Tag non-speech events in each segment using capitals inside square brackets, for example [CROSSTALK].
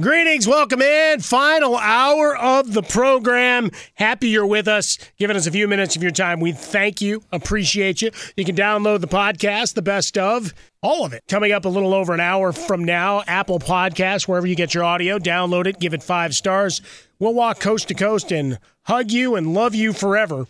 Greetings, welcome in. Final hour of the program. Happy you're with us, giving us a few minutes of your time. We thank you, appreciate you. You can download the podcast, the best of all of it. Coming up a little over an hour from now, Apple Podcast, wherever you get your audio, download it, give it five stars. We'll walk coast to coast and hug you and love you forever.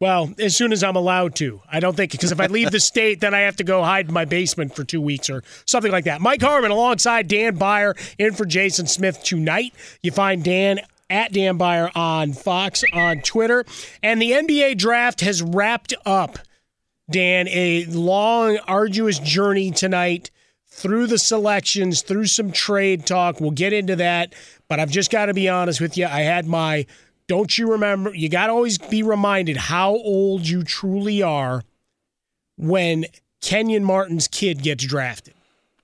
Well, as soon as I'm allowed to. I don't think, because if I leave the [LAUGHS] state, then I have to go hide in my basement for two weeks or something like that. Mike Harmon alongside Dan Beyer in for Jason Smith tonight. You find Dan at Dan Beyer on Fox on Twitter. And the NBA draft has wrapped up, Dan, a long, arduous journey tonight through the selections, through some trade talk. We'll get into that. But I've just got to be honest with you. I had my don't you remember? You got to always be reminded how old you truly are when Kenyon Martin's kid gets drafted.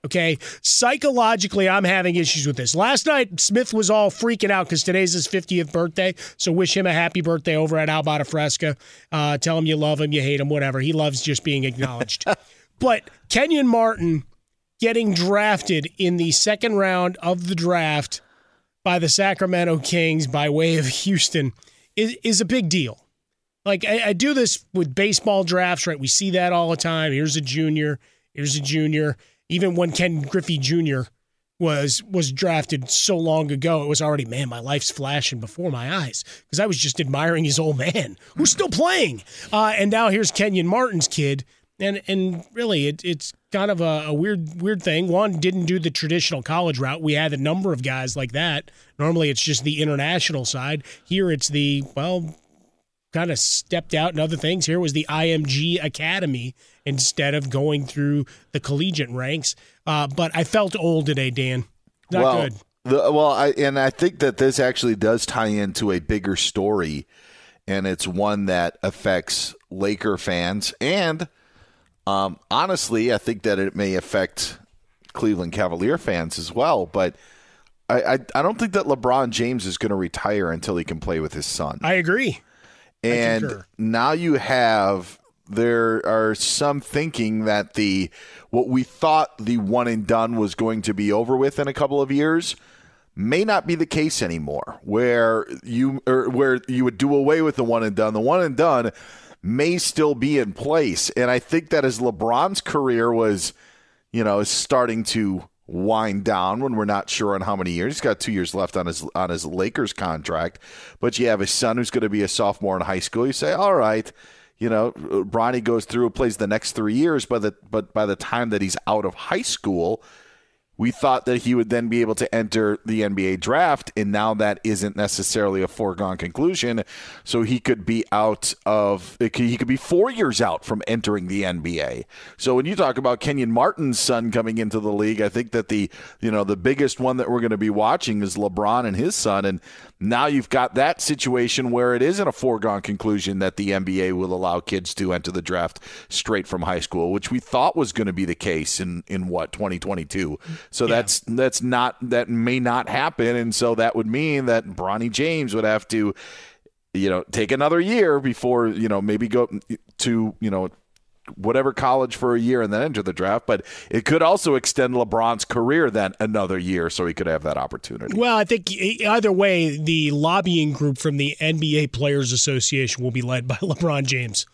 Okay. Psychologically, I'm having issues with this. Last night, Smith was all freaking out because today's his 50th birthday. So wish him a happy birthday over at Albata Fresca. Uh, tell him you love him, you hate him, whatever. He loves just being acknowledged. [LAUGHS] but Kenyon Martin getting drafted in the second round of the draft by the Sacramento Kings by way of Houston is, is a big deal. Like I, I, do this with baseball drafts, right? We see that all the time. Here's a junior, here's a junior. Even when Ken Griffey Jr. was was drafted so long ago, it was already man, my life's flashing before my eyes because I was just admiring his old man who's still playing. Uh, and now here's Kenyon Martin's kid, and and really it, it's kind of a, a, weird weird thing. One didn't do the traditional college route. We had a number of guys like that. Normally, it's just the international side. Here, it's the well, kind of stepped out and other things. Here was the IMG Academy instead of going through the collegiate ranks. Uh, but I felt old today, Dan. Not well, good. The, well, I, and I think that this actually does tie into a bigger story, and it's one that affects Laker fans, and um, honestly, I think that it may affect Cleveland Cavalier fans as well. But I, I, I don't think that LeBron James is going to retire until he can play with his son. I agree. And I now you have there are some thinking that the what we thought the one and done was going to be over with in a couple of years may not be the case anymore where you or where you would do away with the one and done the one and done may still be in place. And i think that as lebron's career was you know starting to wind down when we're not sure on how many years he's got two years left on his on his lakers contract. But you have a son who's going to be a sophomore in high school you say all right you know, Bronny goes through, plays the next three years, but the, but by the time that he's out of high school, we thought that he would then be able to enter the NBA draft, and now that isn't necessarily a foregone conclusion. So he could be out of he could be four years out from entering the NBA. So when you talk about Kenyon Martin's son coming into the league, I think that the you know the biggest one that we're going to be watching is LeBron and his son, and now you've got that situation where it isn't a foregone conclusion that the NBA will allow kids to enter the draft straight from high school, which we thought was going to be the case in in what 2022. So yeah. that's that's not that may not happen, and so that would mean that Bronny James would have to, you know, take another year before you know maybe go to you know whatever college for a year and then enter the draft. But it could also extend LeBron's career then another year so he could have that opportunity. Well, I think either way, the lobbying group from the NBA Players Association will be led by [LAUGHS] LeBron James,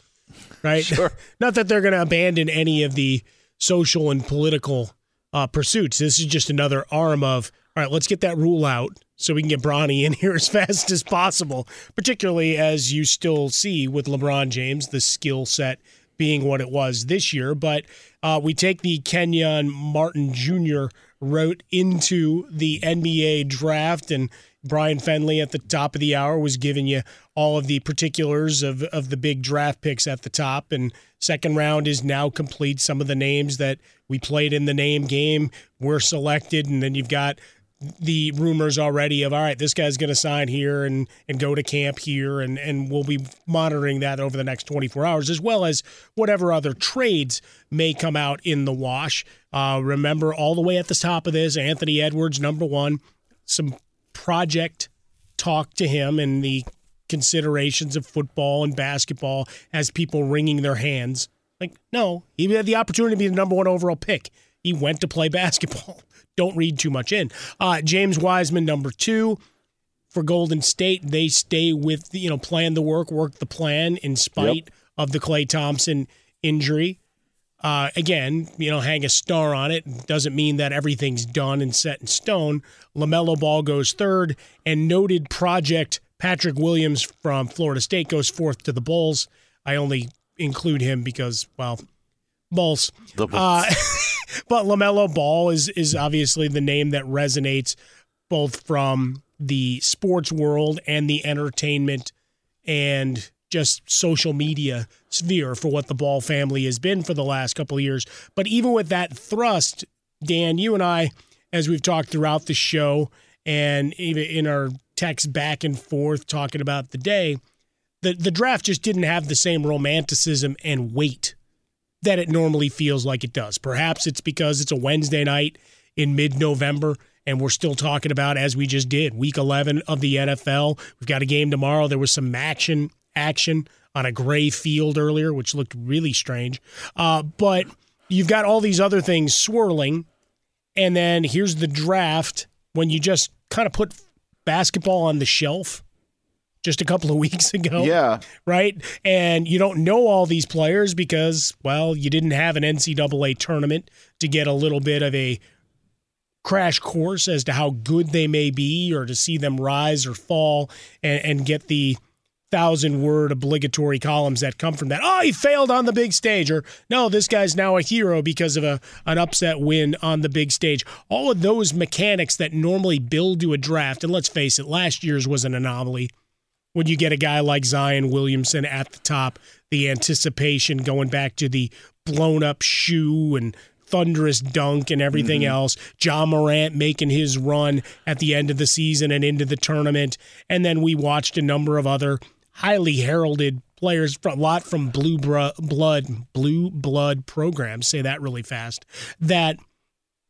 right? Sure. [LAUGHS] Not that they're going to abandon any of the social and political uh, pursuits. This is just another arm of, all right, let's get that rule out so we can get Bronny in here [LAUGHS] as fast as possible, particularly as you still see with LeBron James, the skill set being what it was this year. But uh, we take the Kenyon Martin Jr. route into the NBA draft, and Brian Fenley at the top of the hour was giving you all of the particulars of, of the big draft picks at the top. And second round is now complete. Some of the names that we played in the name game were selected, and then you've got the rumors already of all right, this guy's going to sign here and and go to camp here, and and we'll be monitoring that over the next 24 hours, as well as whatever other trades may come out in the wash. Uh, remember, all the way at the top of this, Anthony Edwards, number one, some project talk to him and the considerations of football and basketball as people wringing their hands. Like, no, he had the opportunity to be the number one overall pick. He went to play [LAUGHS] basketball. Don't read too much in. Uh, James Wiseman, number two for Golden State. They stay with, you know, plan the work, work the plan in spite yep. of the Klay Thompson injury. Uh, again, you know, hang a star on it doesn't mean that everything's done and set in stone. LaMelo Ball goes third, and noted project Patrick Williams from Florida State goes fourth to the Bulls. I only include him because, well, Bulls. The Bulls. Uh, [LAUGHS] but LaMelo Ball is is obviously the name that resonates both from the sports world and the entertainment and just social media sphere for what the Ball family has been for the last couple of years. But even with that thrust, Dan, you and I, as we've talked throughout the show and even in our text back and forth talking about the day, the, the draft just didn't have the same romanticism and weight that it normally feels like it does. Perhaps it's because it's a Wednesday night in mid November and we're still talking about, as we just did, week 11 of the NFL. We've got a game tomorrow. There was some action, action on a gray field earlier, which looked really strange. Uh, but you've got all these other things swirling. And then here's the draft when you just kind of put basketball on the shelf just a couple of [LAUGHS] weeks ago. Yeah. Right. And you don't know all these players because, well, you didn't have an NCAA tournament to get a little bit of a crash course as to how good they may be or to see them rise or fall and, and get the thousand word obligatory columns that come from that. Oh, he failed on the big stage, or no, this guy's now a hero because of a an upset win on the big stage. All of those mechanics that normally build to a draft, and let's face it, last year's was an anomaly. When you get a guy like Zion Williamson at the top, the anticipation going back to the blown up shoe and thunderous dunk and everything Mm-hmm. else. Ja Morant making his run at the end of the season and into the tournament. And then we watched a number of other highly heralded players, a lot from blue bro- blood, blue blood programs, say that really fast, that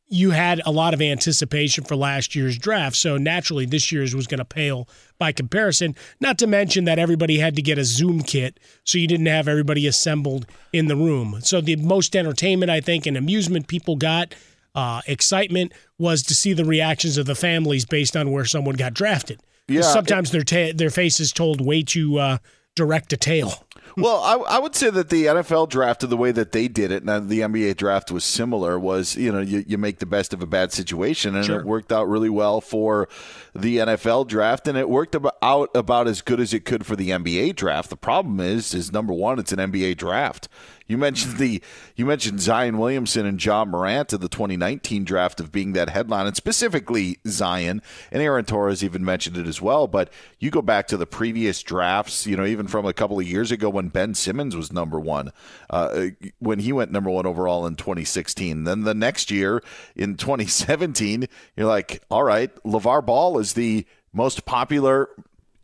you had a lot of anticipation for last year's draft. So naturally, this year's was going to pale by comparison. Not to mention that everybody had to get a Zoom kit, so you didn't have everybody assembled in the room. So the most entertainment, I think, and amusement people got, uh, excitement, was to see the reactions of the families based on where someone got drafted. Yeah, sometimes their ta- their faces told way too uh, direct a tale. Well, I, I would say that the NFL drafted the way that they did it, and the NBA draft was similar. Was you know you, you make the best of a bad situation, and Sure. it worked out really well for the NFL draft, and it worked about, out about as good as it could for the NBA draft. The problem is, is number one, it's an NBA draft. You mentioned the you mentioned Zion Williamson and Ja Morant of the 2019 draft of being that headline, and specifically Zion and Aaron Torres even mentioned it as well. But you go back to the previous drafts, you know, even from a couple of years ago when Ben Simmons was number one, uh, when he went number one overall in 2016. Then the next year in 2017, you're like, all right, LeVar Ball is the most popular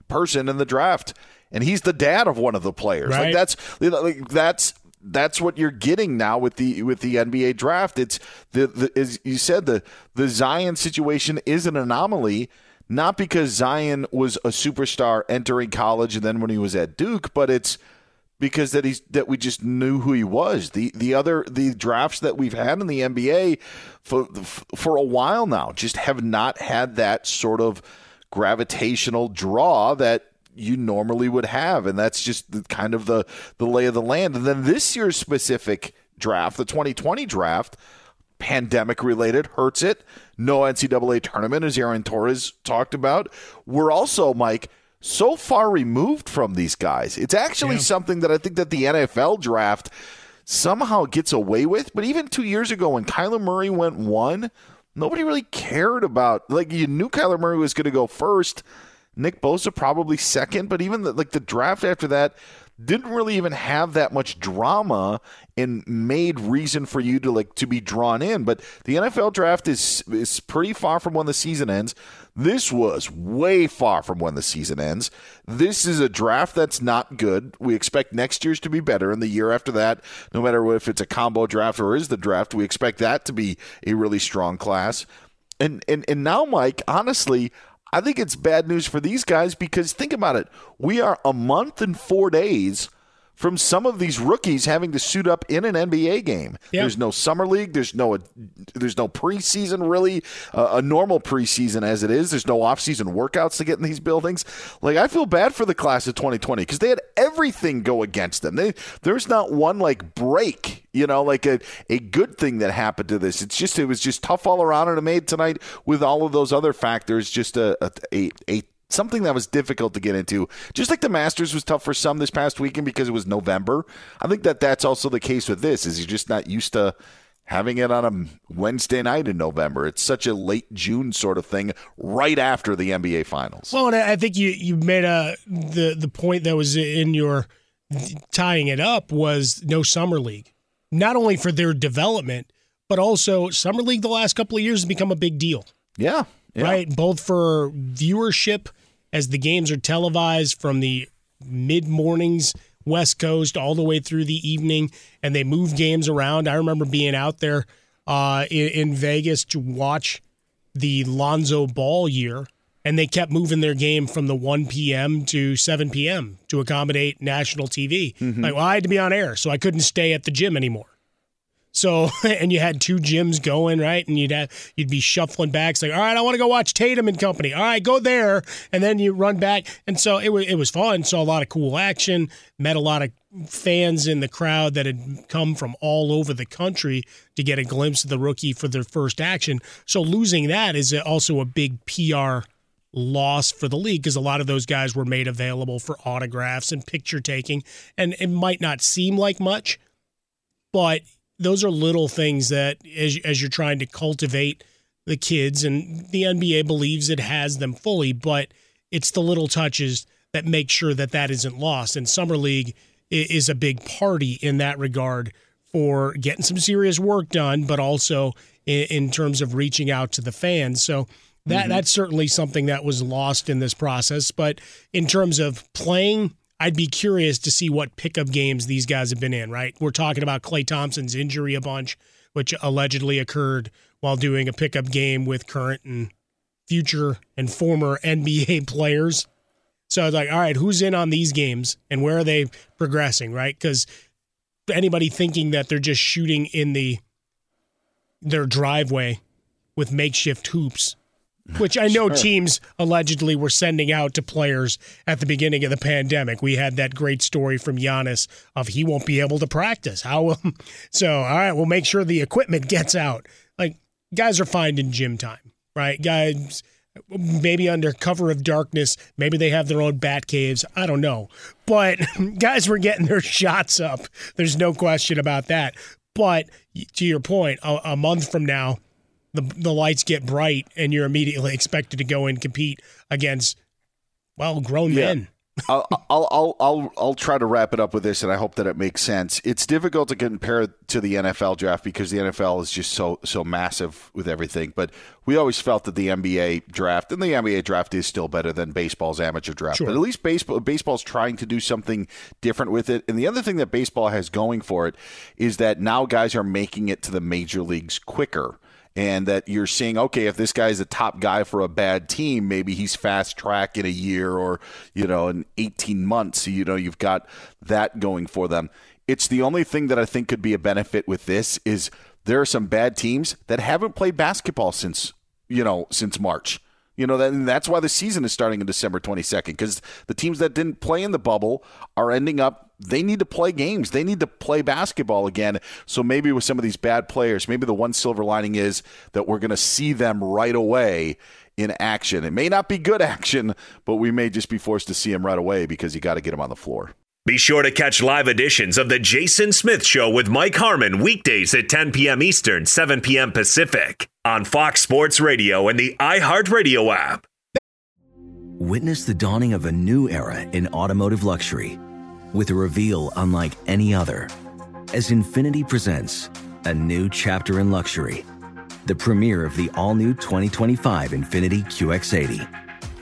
person in the draft and he's the dad of one of the players like that's like that's that's what you're getting now with the with the NBA draft it's the, the as you said the the Zion situation is an anomaly not because Zion was a superstar entering college and then when he was at Duke but it's because that he's that we just knew who he was. The the other the drafts that we've had in the NBA for for a while now just have not had that sort of gravitational draw that you normally would have and that's just the, kind of the the lay of the land. And then this year's specific draft, the 2020 draft, pandemic related hurts it. No NCAA tournament, as Aaron Torres talked about. We're also, Mike, so far removed from these guys. It's actually something that I think that the NFL draft somehow gets away with. But even two years ago, when Kyler Murray went one, nobody really cared about. Like you knew Kyler Murray was going to go first. Nick Bosa probably second, but even the, like the draft after that didn't really even have that much drama and made reason for you to like to be drawn in. But the NFL draft is is pretty far from when the season ends. This was way far from when the season ends. This is a draft that's not good. We expect next year's to be better, and the year after that, no matter if it's a combo draft or is the draft, we expect that to be a really strong class. And and and now, Mike, honestly, I think it's bad news for these guys because think about it. We are a month and four days from some of these rookies having to suit up in an NBA game. Yeah. There's no summer league. There's no there's no preseason really. Uh, a normal preseason as it is. There's no offseason workouts to get in these buildings. Like I feel bad for the class of 2020 because they had everything go against them. They, there's not one like break. You know, like a, a good thing that happened to this. It's just it was just tough all around, and it made tonight with all of those other factors just a a, a, a something that was difficult to get into. Just like the Masters was tough for some this past weekend because it was November. I think that that's also the case with this. Is you're just not used to having it on a Wednesday night in November. It's such a late June sort of thing, right after the NBA Finals. Well, and I think you you made a the the point that was in your tying it up was no summer league, not only for their development, but also summer league the last couple of years has become a big deal. Yeah, yeah. right? Both for viewership as the games are televised from the mid mornings West Coast all the way through the evening, and they move games around. I remember being out there uh, in, in Vegas to watch the Lonzo Ball year, and they kept moving their game from the 1 p.m. to 7 p.m. to accommodate national TV. Mm-hmm. Like, well, I had to be on air, so I couldn't stay at the gym anymore. So, [LAUGHS] and you had two gyms going, right? And you'd have, you'd be shuffling back. It's like, all right, I want to go watch Tatum and company. All right, go there, and then you run back. And so it was it was fun. Saw a lot of cool action. Met a lot of fans in the crowd that had come from all over the country to get a glimpse of the rookie for their first action. So losing that is also a big PR loss for the league because a lot of those guys were made available for autographs and picture taking. And it might not seem like much, but those are little things that as, as you're trying to cultivate the kids, and the NBA believes it has them fully, but it's the little touches that make sure that that isn't lost. And Summer League is a big party in that regard for getting some serious work done, but also in, in terms of reaching out to the fans. So that mm-hmm. that's certainly something that was lost in this process. But in terms of playing, I'd be curious to see what pickup games these guys have been in. Right, we're talking about Klay Thompson's injury a bunch, which allegedly occurred while doing a pickup game with current and future and former [LAUGHS] NBA players. So I was like, all right, who's in on these games and where are they progressing, right? Because anybody thinking that they're just shooting in the their driveway with makeshift hoops, [LAUGHS] which I know sure. teams allegedly were sending out to players at the beginning of the pandemic. We had that great story from Giannis of he won't be able to practice. How will [LAUGHS] um, so all right, we'll make sure the equipment gets out. Like guys are finding gym time, right? Guys maybe under cover of darkness, maybe they have their own bat caves. I don't know. But [LAUGHS] guys were getting their shots up. There's no question about that. But to your point, a, a month from now, the the lights get bright and you're immediately expected to go and compete against well grown yeah. men. [LAUGHS] I'll, I'll, I'll, I'll, I'll try to wrap it up with this, and I hope that it makes sense. It's difficult to compare to the NFL draft because the NFL is just so so massive with everything. But we always felt that the NBA draft and the NBA draft is still better than baseball's amateur draft. Sure. But at least baseball baseball's trying to do something different with it. And the other thing that baseball has going for it is that now guys are making it to the major leagues quicker and that you're seeing, okay, if this guy's a top guy for a bad team, maybe he's fast track in a year or, you know, in 18 months. You know, you've got that going for them. It's the only thing that I think could be a benefit with this is there are some bad teams that haven't played basketball since, you know, since March. You know, that, that's why the season is starting in December 22nd because the teams that didn't play in the bubble are ending up, they need to play games. They need to play basketball again. So maybe with some of these bad players, maybe the one silver lining is that we're going to see them right away in action. It may not be good action, but we may just be forced to see them right away because you got to get them on the floor. Be sure to catch live editions of The Jason Smith Show with Mike Harmon weekdays at 10 p.m. Eastern, 7 p.m. Pacific on Fox Sports Radio and the iHeartRadio app. Witness the dawning of a new era in automotive luxury with a reveal unlike any other as Infiniti presents a new chapter in luxury, the premiere of the all new 2025 Infiniti QX80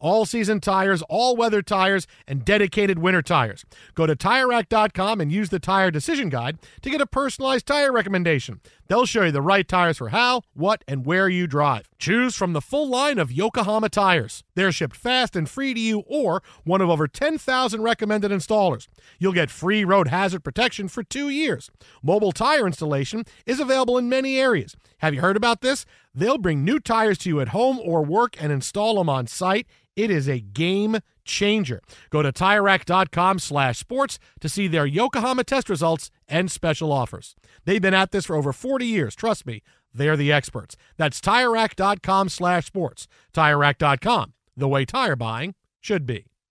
all season tires, all weather tires, and dedicated winter tires. Go to TireRack.com and use the Tire Decision Guide to get a personalized tire recommendation. They'll show you the right tires for how, what, and where you drive. Choose from the full line of Yokohama tires. They're shipped fast and free to you or one of over 10,000 recommended installers. You'll get free road hazard protection for two years. Mobile tire installation is available in many areas. Have you heard about this? They'll bring new tires to you at home or work and install them on site it is a game changer. Go to TireRack.com slash sports to see their Yokohama test results and special offers. They've been at this for over 40 years. Trust me, they're the experts. That's TireRack.com slash sports. TireRack.com, the way tire buying should be.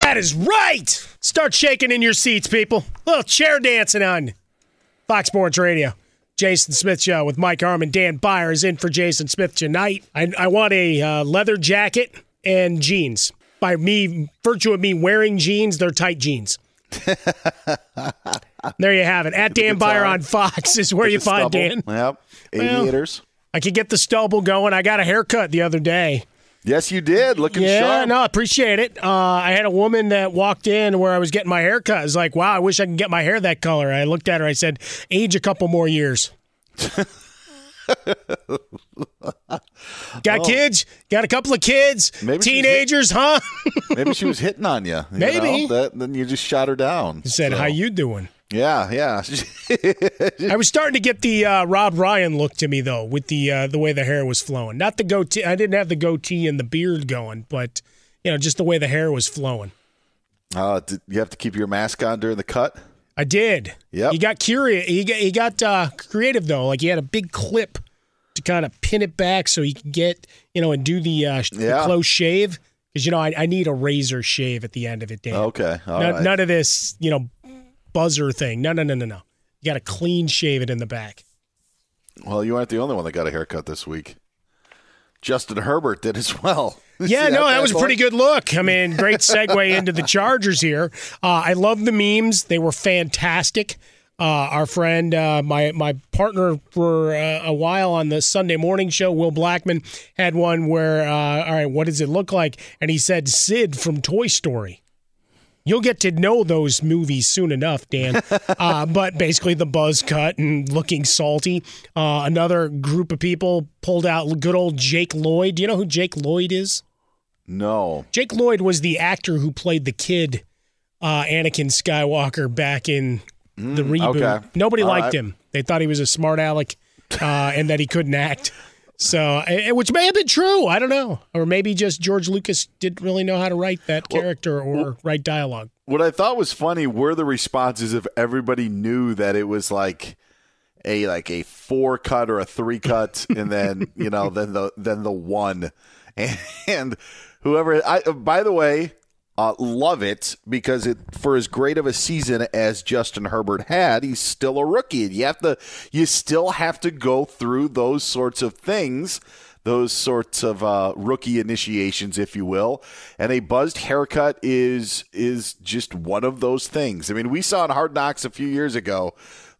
That is right! Start shaking in your seats, people. A little chair dancing on Fox Sports Radio. Jason Smith Show with Mike Harmon. Dan Beyer is in for Jason Smith tonight. I, I want a uh, leather jacket and jeans. By me, virtue of me wearing jeans, they're tight jeans. [LAUGHS] there you have it. At Dan Beyer on Fox is where you find Dan. Yep. Aviators. Well, I could get the stubble going. I got a haircut the other day. Yes, you did. Looking sharp. yeah, sharp. no, appreciate it. Uh, I had a woman that walked in where I was getting my hair cut. I was like, wow, I wish I could get my hair that color. I looked at her. I said, age a couple more years. Got [LAUGHS] oh. kids? Got a couple of kids? Maybe teenagers, huh? maybe she was [LAUGHS] hitting on you. you maybe. That, then you just shot her down. Said, so. "How you doing?" Yeah, yeah. [LAUGHS] I was starting to get the uh, Rob Ryan look to me though, with the uh, the way the hair was flowing. Not the goatee. I didn't have the goatee and the beard going, but you know, just the way the hair was flowing. Uh, did you have to keep your mask on during the cut? I did. Yeah. He got curious. He got he got uh, creative though. Like he had a big clip to kind of pin it back so he could get you know and do the, uh, yeah. the close shave because you know I, I, need a razor shave at the end of it. Dan. Okay. All none, right. none of this you know buzzer thing. No, no, no, no, no. You got to clean shave it in the back. Well, you aren't the only one that got a haircut this week. Justin Herbert did as well. [LAUGHS] Yeah, no, that, that was a pretty good look. I mean, great segue [LAUGHS] into the Chargers here. Uh, I love the memes; they were fantastic. Uh, our friend, uh, my my partner for uh, a while on the Sunday morning show, Will Blackmon, had one where, uh, all right, what does it look like? And he said Sid from Toy Story. You'll get to know those movies soon enough, Dan. [LAUGHS] uh, but basically, the buzz cut and looking salty. Uh, another group of people pulled out good old Jake Lloyd. Do you know who Jake Lloyd is? No. Jake Lloyd was the actor who played the kid, uh, Anakin Skywalker, back in the Mm, reboot. okay. Nobody All liked right. him. They thought he was a smart aleck uh, and that he couldn't act. So, which may have been true. I don't know, or maybe just George Lucas didn't really know how to write that character or write dialogue. What I thought was funny were the responses of everybody knew that it was like a like a four cut or a three cut, [LAUGHS] and then you know then the then the one, and, [LAUGHS] and whoever. I by the way, uh, love it because it for as great of a season as Justin Herbert had, he's still a rookie, and you have to you still have to go through those sorts of things. Those sorts of uh, rookie initiations, if you will, and a buzzed haircut is is just one of those things. I mean, we saw in Hard Knocks a few years ago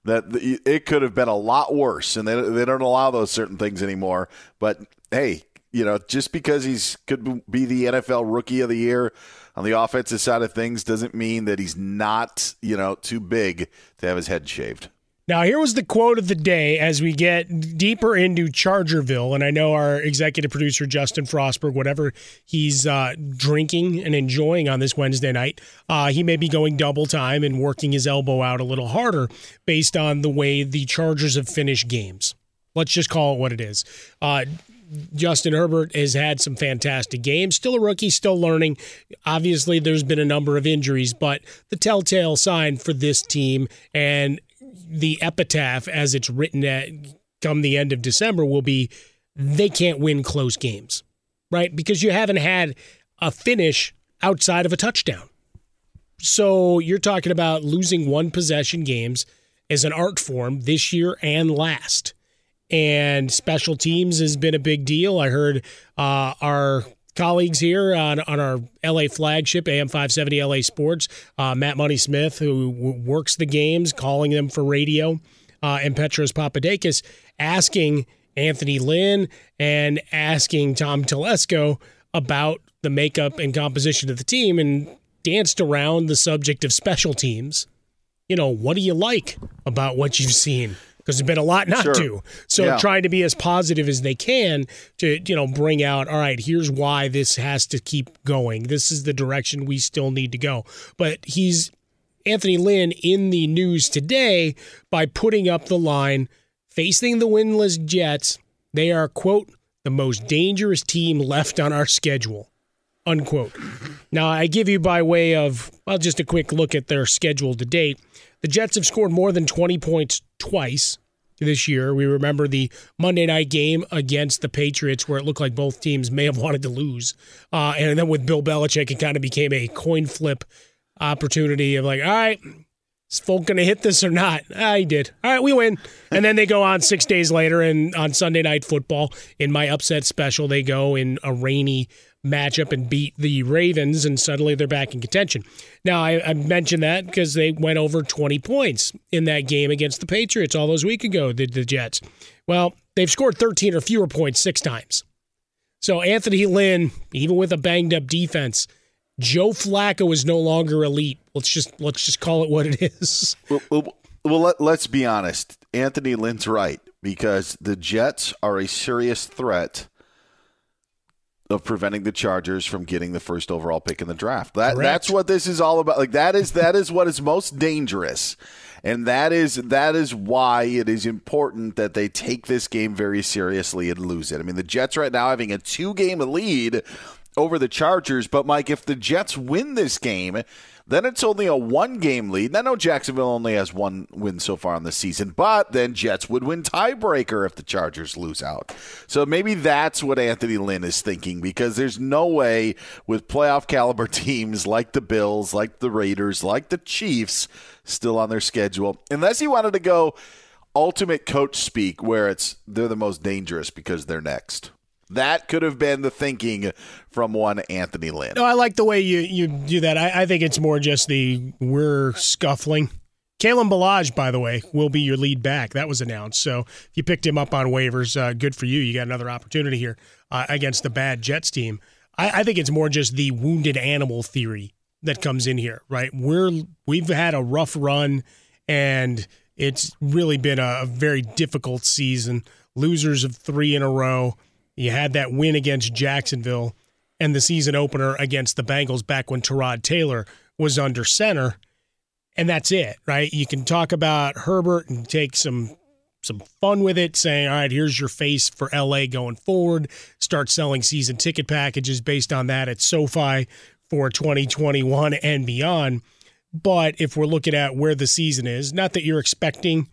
that it could have been a lot worse, and they, they don't allow those certain things anymore. But hey, you know, just because he's could be the NFL Rookie of the Year on the offensive side of things doesn't mean that he's not, you know, too big to have his head shaved. Now, here was the quote of the day as we get deeper into Chargerville. And I know our executive producer, Justin Frostberg, whatever he's uh, drinking and enjoying on this Wednesday night, uh, he may be going double time and working his elbow out a little harder based on the way the Chargers have finished games. Let's just call it what it is. Uh, Justin Herbert has had some fantastic games. Still a rookie, still learning. Obviously, there's been a number of injuries, but the telltale sign for this team and the epitaph as it's written at come the end of December will be they can't win close games, right? Because you haven't had a finish outside of a touchdown. So you're talking about losing one possession games as an art form this year and last and special teams has been a big deal. I heard uh, our colleagues here on, on our LA flagship, AM 570 LA Sports, uh, Matt Money Smith, who works the games, calling them for radio, uh, and Petros Papadakis asking Anthony Lynn and asking Tom Telesco about the makeup and composition of the team and danced around the subject of special teams. You know, what do you like about what you've seen? There's been a lot not Sure. to. So Yeah. trying to be as positive as they can to you know bring out. All right, here's why this has to keep going. This is the direction we still need to go. But he's Anthony Lynn in the news today by putting up the line facing the winless Jets. They are quote the most dangerous team left on our schedule unquote. Now, I give you by way of, well, just a quick look at their schedule to date. The Jets have scored more than 20 points twice this year. We remember the Monday night game against the Patriots where it looked like both teams may have [LAUGHS] wanted to lose. Uh, and then with Bill Belichick, it kind of became a coin flip opportunity of like, all right, is Folk going to hit this or not? Ah, he did. All right, we win. [LAUGHS] And then they go on six days later, and on Sunday Night Football, in my upset special, they go in a rainy matchup and beat the Ravens, and suddenly they're back in contention. Now, I, I mentioned that because they went over 20 points in that game against the Patriots all those weeks ago, the, the Jets. Well, they've scored 13 or fewer points six times. So Anthony Lynn, even with a banged up defense, Joe Flacco is no longer elite. Let's just let's just call it what it is. Well, well, well let, let's be honest. Anthony Lynn's right because the Jets are a serious threat of preventing the Chargers from getting the first overall pick in the draft. That that's what this is all about. Like that is that is what is most dangerous. And that is that is why it is important that they take this game very seriously and lose it. I mean, the Jets right now having a two-game lead over the Chargers, but Mike, if the Jets win this game, then it's only a one game lead. And I know Jacksonville only has one win so far in the season, but then Jets would win tiebreaker if the Chargers lose out. So maybe that's what Anthony Lynn is thinking because there's no way with playoff caliber [LAUGHS] teams like the Bills, like the Raiders, like the Chiefs still on their schedule, unless he wanted to go ultimate coach speak where it's they're the most dangerous because they're next. That could have been the thinking from one Anthony Lynn. No, I like the way you, you do that. I, I think it's more just the we're scuffling. Kalen Ballage, by the way, will be your lead back. That was announced. So if you picked him up on waivers, uh, good for you. You got another opportunity here uh, against the bad Jets team. I, I think it's more just the wounded animal theory that comes in here, right? We're we've had a rough run, and it's really been a, a very difficult season. Losers of three in a row. You had that win against Jacksonville and the season opener against the Bengals back when Tyrod Taylor was under center. And that's it, right? You can talk about Herbert and take some some fun with it, saying, all right, here's your face for LA going forward. Start selling season ticket packages based on that at SoFi for 2021 and beyond. But if we're looking at where the season is, not that you're expecting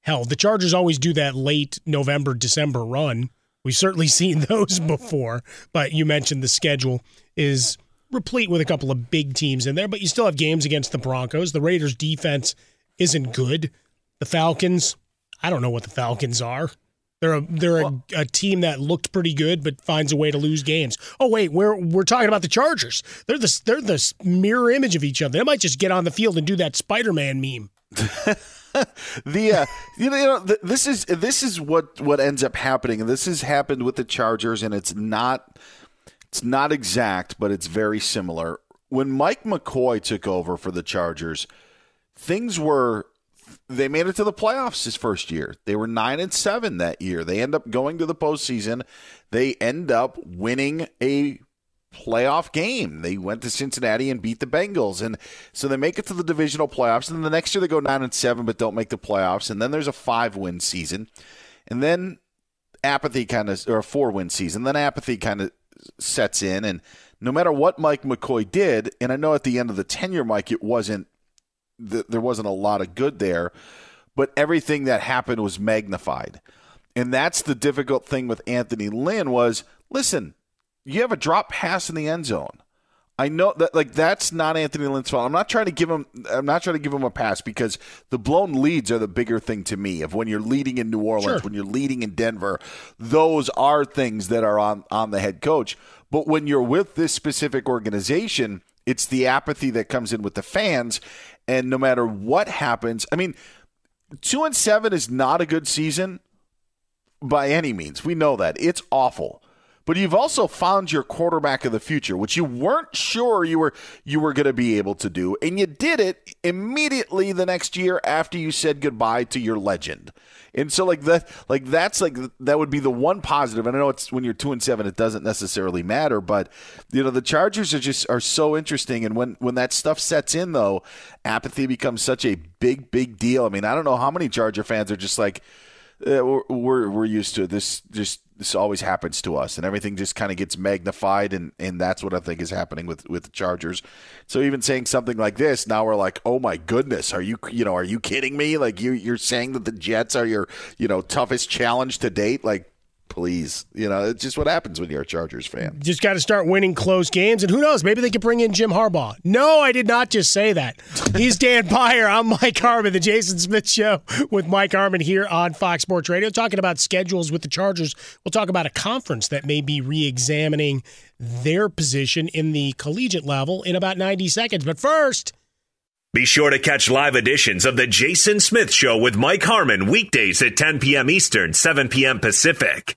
hell, the Chargers always do that late November, December run. We've certainly seen [LAUGHS] those before, but you mentioned the schedule is replete with a couple of big teams in there, but you still have games against the Broncos. The Raiders' defense isn't good. The Falcons, I don't know what the Falcons are. They're a they're a, a, team that looked pretty good, but finds a way to lose games. Oh wait, we're we're talking about the Chargers. They're the they're the mirror image of each other. They might just get on the field and do that Spider Man meme. [LAUGHS] [LAUGHS] the uh, you know, you know this is this is what what ends up happening, and this has happened with the Chargers, and it's not it's not exact, but it's very similar. When Mike McCoy took over for the Chargers, things were they made it to the playoffs his first year. They were nine and seven that year. They end up going to the postseason. They end up winning a playoff game. They went to Cincinnati and beat the Bengals, and so they make it to the divisional playoffs. And then the next year they go nine and seven, but don't make the playoffs. And then there's a five win season, and then apathy kind of or a four win season. Then apathy kind of sets in, and no matter what Mike McCoy did, and I know at the end of the tenure, Mike, it wasn't there wasn't a lot of good there, but everything that happened was magnified. And that's the difficult thing with Anthony Lynn was listen, you have a drop pass in the end zone. I know that like that's not Anthony Lynn's fault. I'm not trying to give him I'm not trying to give him a pass because the blown leads are the bigger thing to me. Of when you're leading in New Orleans, sure. when you're leading in Denver, those are things that are on on the head coach. But when you're with this specific organization, it's the apathy that comes in with the fans and no matter what happens, I mean, two and seven is not a good season by any means. We know that it's awful. But you've also found your quarterback of the future, which you weren't sure you were you were going to be able to do, and you did it immediately the next year after you said goodbye to your legend. And so like that like that's like that would be the one positive. And I know it's when you're two and seven, it doesn't necessarily matter, but you know the Chargers are just are so interesting. And when when that stuff sets in, though, apathy becomes such a big big deal. I mean, I don't know how many Charger fans are just like. Uh, we're, we're, we're used to it. this. Just this always happens to us, and everything just kind of gets magnified, and, and that's what I think is happening with, with the Chargers. So even saying something like this, now we're like, oh my goodness, are you you know are you kidding me? Like you you're saying that the Jets are your you know toughest challenge to date? Like please. You know, it's just what happens when you're a Chargers fan. Just got to start winning close games, and who knows? Maybe they could bring in Jim Harbaugh. No, I did not just say that. He's Dan [LAUGHS] Beyer. I'm Mike Harmon, the Jason Smith Show with Mike Harmon here on Fox Sports Radio, talking about schedules with the Chargers. We'll talk about a conference that may be re-examining their position in the collegiate level in about 90 seconds. But first. Be sure to catch live editions of The Jason Smith Show with Mike Harmon weekdays at 10 p.m. Eastern, 7 p.m. Pacific.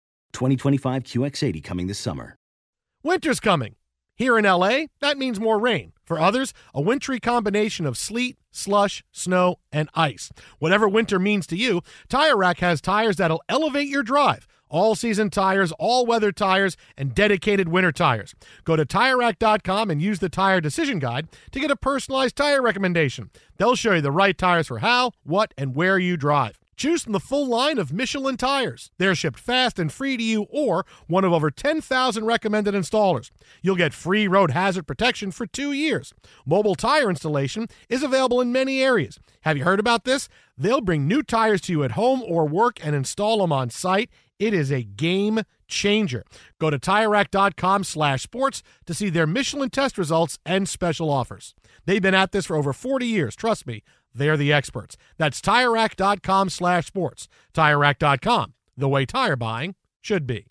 2025 QX80 coming this summer. Winter's coming. Here in LA, that means more rain. For others, a wintry combination of sleet, slush, snow, and ice. Whatever winter means to you, Tire Rack has tires that'll elevate your drive all season tires, all weather tires, and dedicated winter tires. Go to TireRack.com and use the Tire Decision Guide to get a personalized tire recommendation. They'll show you the right tires for how, what, and where you drive. Choose from the full line of Michelin tires. They're shipped fast and free to you or one of over 10,000 recommended installers. You'll get free road hazard protection for two years. Mobile tire installation is available in many areas. Have you heard about this? They'll bring new tires to you at home or work and install them on site it is a game changer. Go to TireRack.com slash sports to see their Michelin test results and special offers. They've been at this for over 40 years. Trust me, they're the experts. That's TireRack.com slash sports. TireRack.com, the way tire buying should be.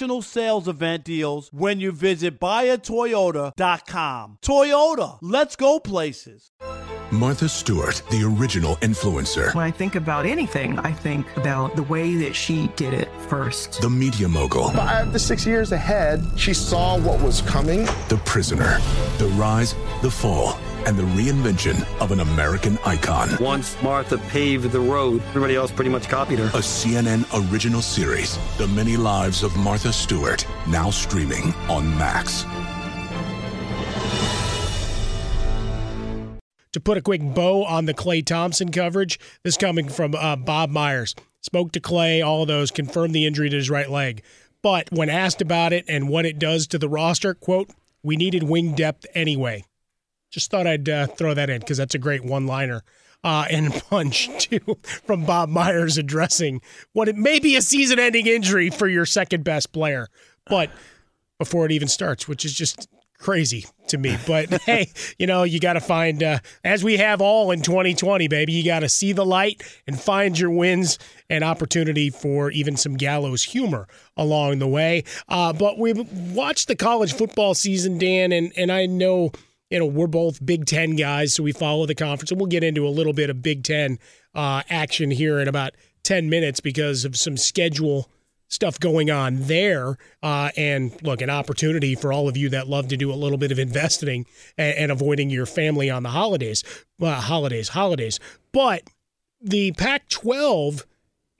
national sales event deals when you visit buyatoyota.com. Toyota, let's go places. Martha Stewart, the original influencer. When I think about anything, I think about the way that she did it first. The media mogul. Five to six years ahead, she saw what was coming. The prisoner. The rise, the fall, and the reinvention of an American icon. Once Martha paved the road, everybody else pretty much copied her. A CNN original series, The Many Lives of Martha Stewart, now streaming on Max. to put a quick bow on the Klay Thompson coverage. This coming from uh, Bob Myers. Spoke to Klay, all of those, confirmed the injury to his right leg. But when asked about it and what it does to the roster, quote, we needed wing depth anyway. Just thought I'd uh, throw that in because that's a great one liner. Uh, and [LAUGHS] punch, too, from Bob Myers addressing what it may be a season ending injury for your second best player. But before it even starts, which is just crazy to me. But [LAUGHS] hey, you know, you got to find, uh, as we have all in 2020, baby, you got to see the light and find your wins and opportunity for even some gallows humor along the way. Uh, but we've watched the college football season, Dan, and, and I know. You know, we're both Big Ten guys, so we follow the conference, and we'll get into a little bit of Big Ten uh, action here in about 10 minutes because of some schedule stuff going on there. Uh, and look, an opportunity for all of you that love to do a little bit of investing and, and avoiding your family on the holidays, uh, holidays, holidays. But the Pac 12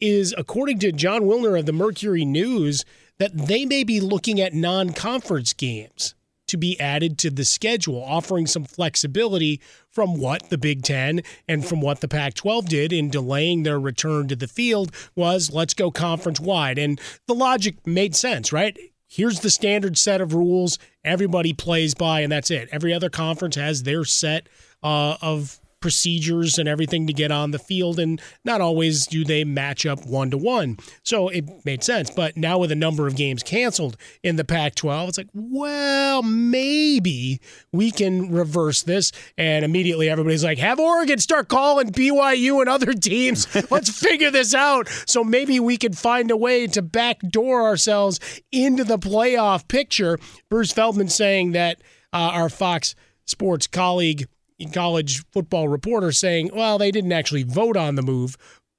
is, according to Jon Wilner of the Mercury News, that they may be looking at non conference games to be added to the schedule, offering some flexibility from what the Big Ten and from what the Pac 12 did in delaying their return to the field was let's go conference wide. And the logic made sense, right? Here's the standard set of rules everybody plays by, and that's it. Every other conference has their set uh, of procedures and everything to get on the field, and not always do they match up one to one. So it made sense. But now with a number of games canceled in the Pac 12, it's like, well, maybe we can reverse this. And immediately everybody's like, have Oregon start calling BYU and other teams. [LAUGHS] Let's figure this out. So maybe we can find a way to backdoor ourselves into the playoff picture. Bruce Feldman saying that uh, our Fox Sports colleague college football reporter saying, well, they didn't actually vote on the move,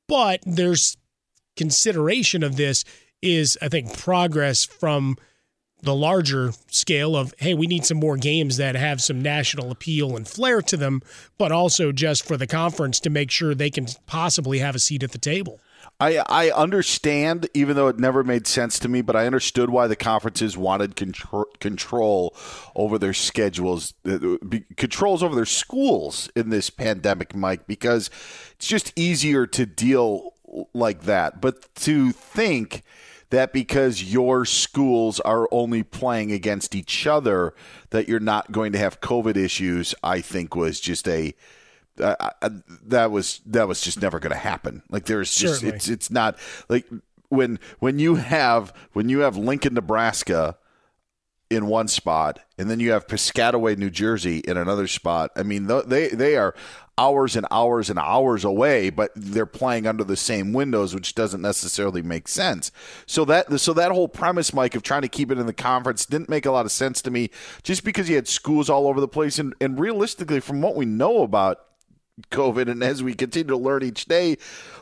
but there's consideration of this is, I think, progress from the larger scale of, hey, we need some more games that have some national appeal and flair to them, but also just for the conference to make sure they can possibly have a seat at the table. I, I understand, even though it never made sense to me, but I understood why the conferences wanted control, control over their schedules, uh, controls over their schools in this pandemic, Mike, because it's just easier to deal like that. But to think that because your schools are only playing against each other, that you're not going to have COVID issues, I think was just a uh, that was that was just never going to happen. Like there's just Certainly. it's it's not like when when you have when you have Lincoln, Nebraska in one spot, and then you have Piscataway, New Jersey in another spot. I mean, they they are hours and hours and hours away, but they're playing under the same windows, which doesn't necessarily make sense. So that so that whole premise, Mike, of trying to keep it in the conference didn't make a lot of sense to me, just because you had schools all over the place, and, and realistically, from what we know about COVID, and as we continue to learn each day,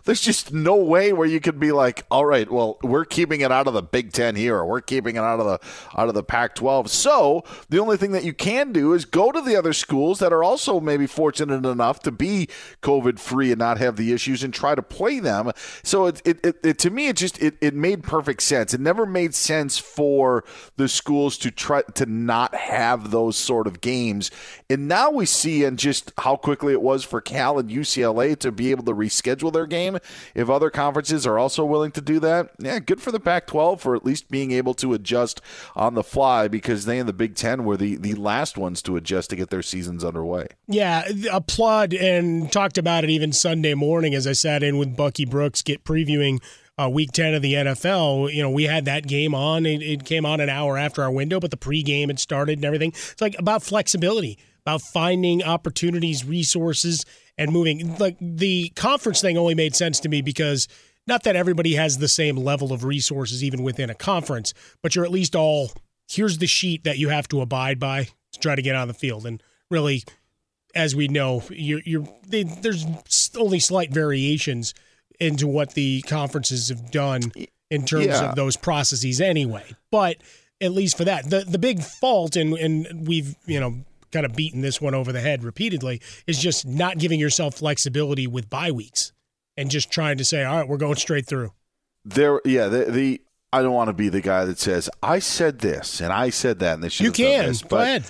there's just no way where you could be like, all right, well, we're keeping it out of the Big Ten here, or we're keeping it out of the out of the Pac-12. So the only thing that you can do is go to the other schools that are also maybe fortunate enough to be COVID free and not have the issues, and try to play them. So it, it, it, it to me, it just it, it made perfect sense. It never made sense for the schools to try to not have those sort of games, and now we see and just how quickly it was for Cal and UCLA to be able to reschedule their game. If other conferences are also willing to do that, yeah, good for the Pac 12 for at least being able to adjust on the fly because they and the Big Ten were the, the last ones to adjust to get their seasons underway. Yeah, applaud and talked about it even Sunday morning as I sat in with Bucky Brooks, get previewing uh, week 10 of the NFL. You know, we had that game on. It, it came on an hour after our window, but the pregame had started and everything. It's like about flexibility, about finding opportunities, resources, and moving. Like the conference thing only made sense to me because not that everybody has the same level of resources even within a conference, but you're at least all here's the sheet that you have to abide by to try to get on the field. And really, as we know, you're, you're they, there's only slight variations into what the conferences have done in terms Yeah. of those processes anyway. But at least for that, the the big fault, and and we've you know kind of beaten this one over the head repeatedly, is just not giving yourself flexibility with bye weeks and just trying to say, all right, we're going straight through. There, yeah, the, the I don't want to be the guy that says I said this and I said that and they should You can. this, Go but- ahead.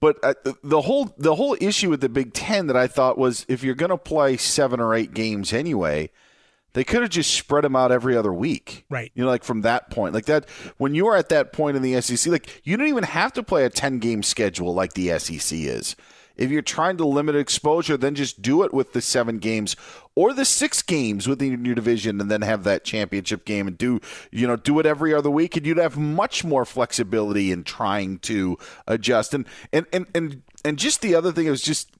But uh, the whole the whole issue with the Big Ten that I thought was if you're going to play seven or eight games anyway, they could have just spread them out every other week. Right. You know, like from that point, like that when you are at that point in the SEC, like you don't even have to play a ten game schedule like the SEC is. If you're trying to limit exposure, then just do it with the seven games or the six games within your division, and then have that championship game and do you know do it every other week, and you'd have much more flexibility in trying to adjust. And and and and, and just the other thing is just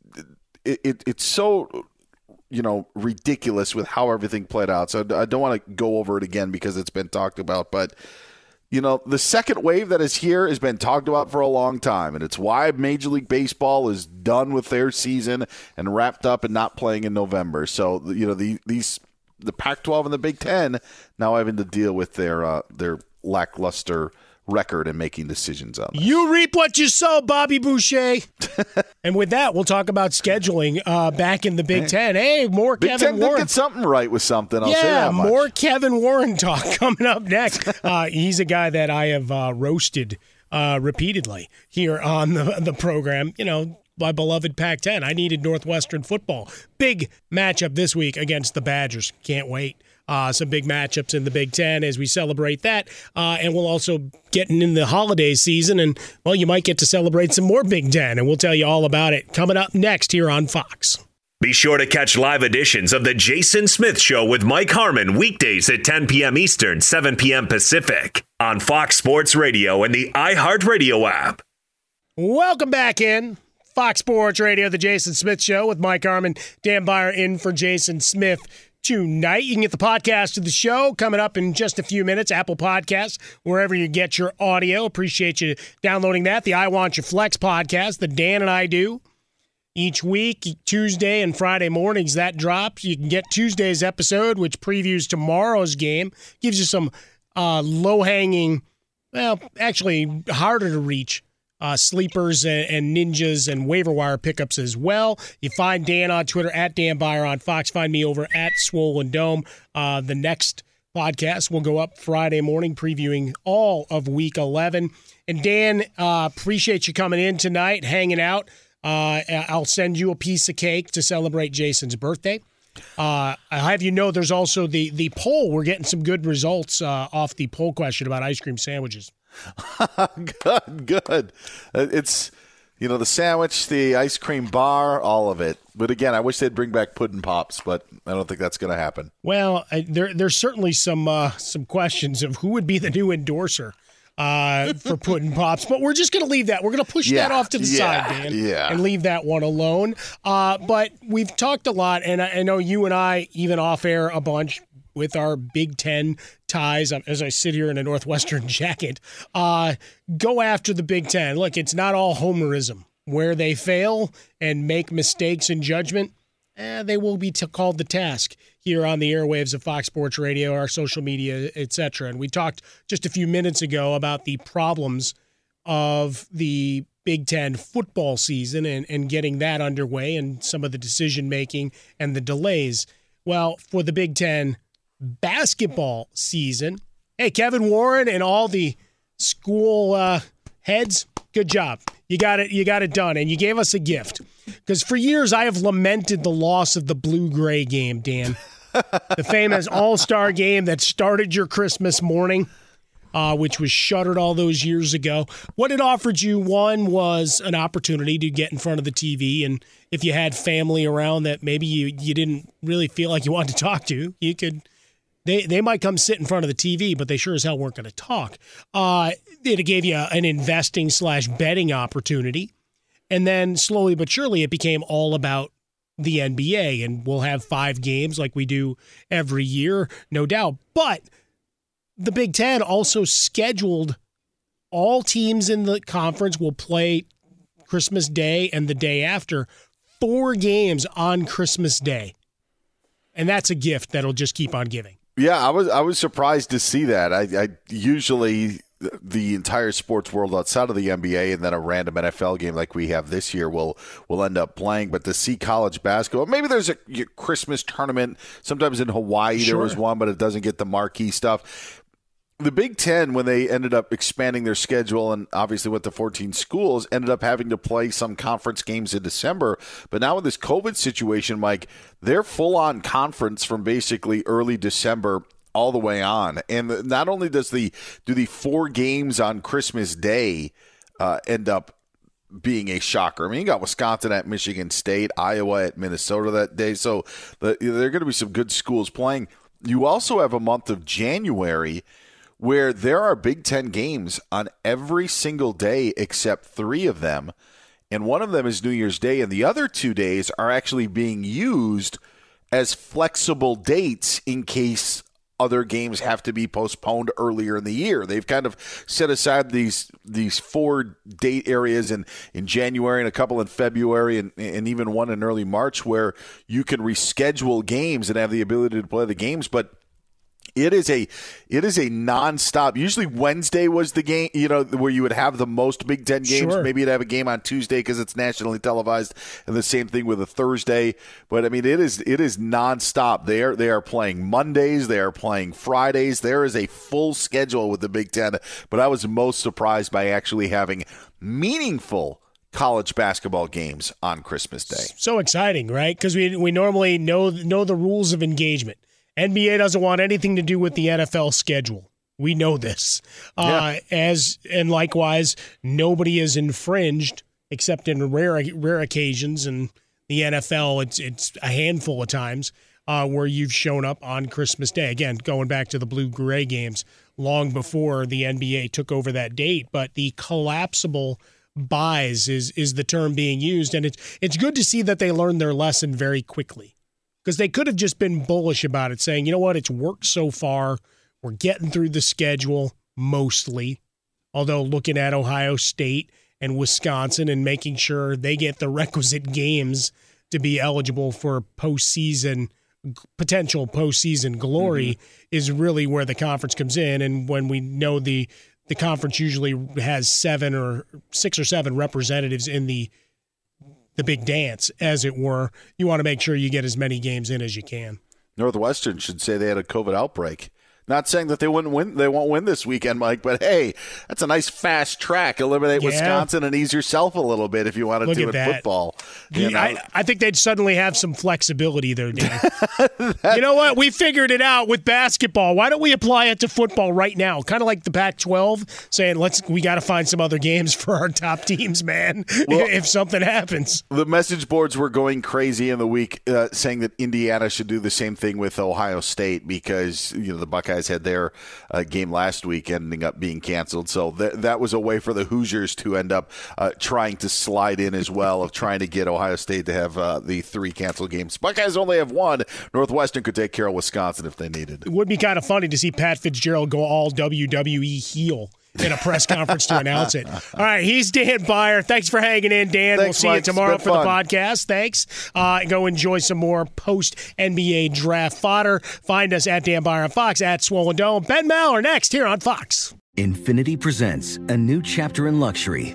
it, it it's so you know ridiculous with how everything played out. So I don't want to go over it again because it's been talked about, but you know, the second wave that is here has been talked about for a long time, and it's why Major League Baseball is done with their season and wrapped up and not playing in November. So, you know, the these the Pac-12 and the Big Ten now having to deal with their uh, their lackluster record and making decisions on. That. You reap what you sow, Bobby Boucher. [LAUGHS] and with that, we'll talk about scheduling uh, back in the Big Ten. Hey, more Big Kevin Ten Warren. get something right with something. I'll say yeah, more Kevin Warren talk [LAUGHS] coming up next. [LAUGHS] Uh, he's a guy that I have uh, roasted uh, repeatedly here on the, the program. You know, my beloved Pac 10. I needed Northwestern football. Big matchup this week against the Badgers. Can't wait. Uh, some big matchups in the Big Ten as we celebrate that. Uh, and we'll also getting in the holiday season. And, well, you might get to celebrate some more Big Ten. And we'll tell you all about it coming up next here on Fox. Be sure to catch live editions of The Jason Smith Show with Mike Harmon weekdays at 10 p.m. Eastern, 7 p.m. Pacific on Fox Sports Radio and the iHeartRadio app. Welcome back in. Fox Sports Radio, The Jason Smith Show with Mike Harmon, Dan Beyer in for Jason Smith tonight. You can get the podcast of the show coming up in just a few minutes. Apple Podcasts, wherever you get your audio. Appreciate you downloading that. The I Want Your Flex podcast that Dan and I do each week, Tuesday and Friday mornings. That drops. You can get Tuesday's episode, which previews tomorrow's game, gives you some uh, low hanging, well, actually harder to reach uh, sleepers and, and, ninjas and waiver wire pickups as well. You find Dan on Twitter at Dan Beyer on Fox. Find me over at Swollen Dome. Uh, the next podcast will go up Friday morning, previewing all of Week 11. And Dan, uh, appreciate you coming in tonight, hanging out. Uh, I'll send you a piece of cake to celebrate Jason's birthday. Uh, I have you know there's also the the poll. We're getting some good results uh, off the poll question about ice cream sandwiches. [LAUGHS] good, good. Uh, it's you know the sandwich, the ice cream bar, all of it. But again, I wish they'd bring back pudding pops, but I don't think that's going to happen. Well, I, there there's certainly some uh, some questions of who would be the new endorser uh, for pudding [LAUGHS] pops. But we're just going to leave that. We're going to push yeah, that off to the yeah, side, Dan, yeah. and leave that one alone. Uh, but we've talked a lot, and I, I know you and I, even off air, a bunch with our Big Ten ties, um, as I sit here in a Northwestern [LAUGHS] jacket, uh, go after the Big Ten. Look, it's not all homerism. Where they fail and make mistakes in judgment, eh, they will be t- called the task here on the airwaves of Fox Sports Radio, our social media, etc. And we talked just a few minutes ago about the problems of the Big Ten football season and, and getting that underway and some of the decision making and the delays. Well, for the Big Ten basketball season, hey, Kevin Warren and all the school uh, heads, good job. You got it. You got it done, and you gave us a gift. Because for years I have lamented the loss of the blue gray game, Dan [LAUGHS] the famous All Star game that started your Christmas morning. Uh, which was shuttered all those years ago. What it offered you, one was an opportunity to get in front of the TV, and if you had family around that maybe you, you didn't really feel like you wanted to talk to, you could. They, they might come sit in front of the TV, but they sure as hell weren't going to talk. Uh, it gave you an investing slash betting opportunity, and then slowly but surely it became all about the NBA, and we'll have five games like we do every year, no doubt. But the Big Ten also scheduled all teams in the conference will play Christmas Day and the day after, four games on Christmas Day. And that's a gift that'll just keep on giving. Yeah, I was I was surprised to see that. I, I usually the entire sports world outside of the NBA and then a random NFL game like we have this year will will end up playing. But to see college basketball, maybe there's a Christmas tournament. Sometimes in Hawaii sure. there was one, but it doesn't get the marquee stuff. The Big Ten, when they ended up expanding their schedule and obviously went to 14 schools, ended up having to play some conference games in December. But now with this COVID situation, Mike, they're full on conference from basically early December all the way on. And not only does the do the four games on Christmas Day uh, end up being a shocker. I mean, you got Wisconsin at Michigan State, Iowa at Minnesota that day. So the, there are going to be some good schools playing. You also have a month of January where there are Big Ten games on every single day except three of them. And one of them is New Year's Day, and the other two days are actually being used as flexible dates in case other games have to be postponed earlier in the year. They've kind of set aside these these four date areas in, in January and a couple in February and, and even one in early March where you can reschedule games and have the ability to play the games. But it is a it is a nonstop. Usually Wednesday was the game, you know, where you would have the most Big Ten games. Sure. Maybe you'd have a game on Tuesday because it's nationally televised, and the same thing with a Thursday. But I mean, it is it is nonstop. They are they are playing Mondays, they are playing Fridays. There is a full schedule with the Big Ten. But I was most surprised by actually having meaningful college basketball games on Christmas Day. So exciting, right? Because we we normally know know the rules of engagement. NBA doesn't want anything to do with the NFL schedule. We know this. Uh, as and likewise, nobody is infringed except in rare rare occasions. And the NFL, it's it's a handful of times uh, where you've shown up on Christmas Day. Again, going back to the blue gray games, long before the NBA took over that date. But the collapsible byes is is the term being used, and it's it's good to see that they learned their lesson very quickly because they could have just been bullish about it, saying, you know what, it's worked so far. We're getting through the schedule mostly. Although looking at Ohio State and Wisconsin and making sure they get the [LAUGHS] requisite games to be eligible for postseason potential postseason glory mm-hmm. is really where the conference comes in. And when we know the the conference usually has seven or six or seven representatives in the the big dance, as it were. You want to make sure you get as many games in as you can. Northwestern should say they had a COVID outbreak. Not saying that they wouldn't win, they won't win this weekend, Mike. But hey, that's a nice fast track. Eliminate Yeah. Wisconsin and ease yourself a little bit if you want to Look do it that. football. You know? I, I think they'd suddenly have some flexibility there, [LAUGHS] Dan. you know what? We figured it out with basketball. Why don't we apply it to football right now? Kind of like the Pac-12 saying, "Let's we got to find some other games for our top teams, man. [LAUGHS] Well- if something happens." The message boards were going crazy in the week, uh, saying that Indiana should do the same thing with Ohio State because you know the Buckeyes had their uh, game last week ending up being canceled. So th- that was a way for the Hoosiers to end up uh, trying to slide in as well of trying to get Ohio State to have uh, the three canceled games. Buckeyes only have one. Northwestern could take care of Wisconsin if they needed. It would be kind of funny to see Pat Fitzgerald go all WWE heel in a press conference to announce it. All right, he's Dan Beyer. Thanks for hanging in, Dan. Thanks, we'll see Mike. you tomorrow been for the podcast. Thanks. Uh, go enjoy some more post NBA draft fodder. Find us at Dan Beyer on Fox, at Swollen Dome. Ben Maller next here on Fox. Infiniti presents a new chapter in luxury,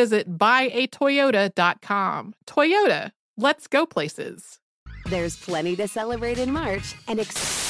visit buyatoyota.com. Toyota, let's go places. There's plenty to celebrate in March and ex-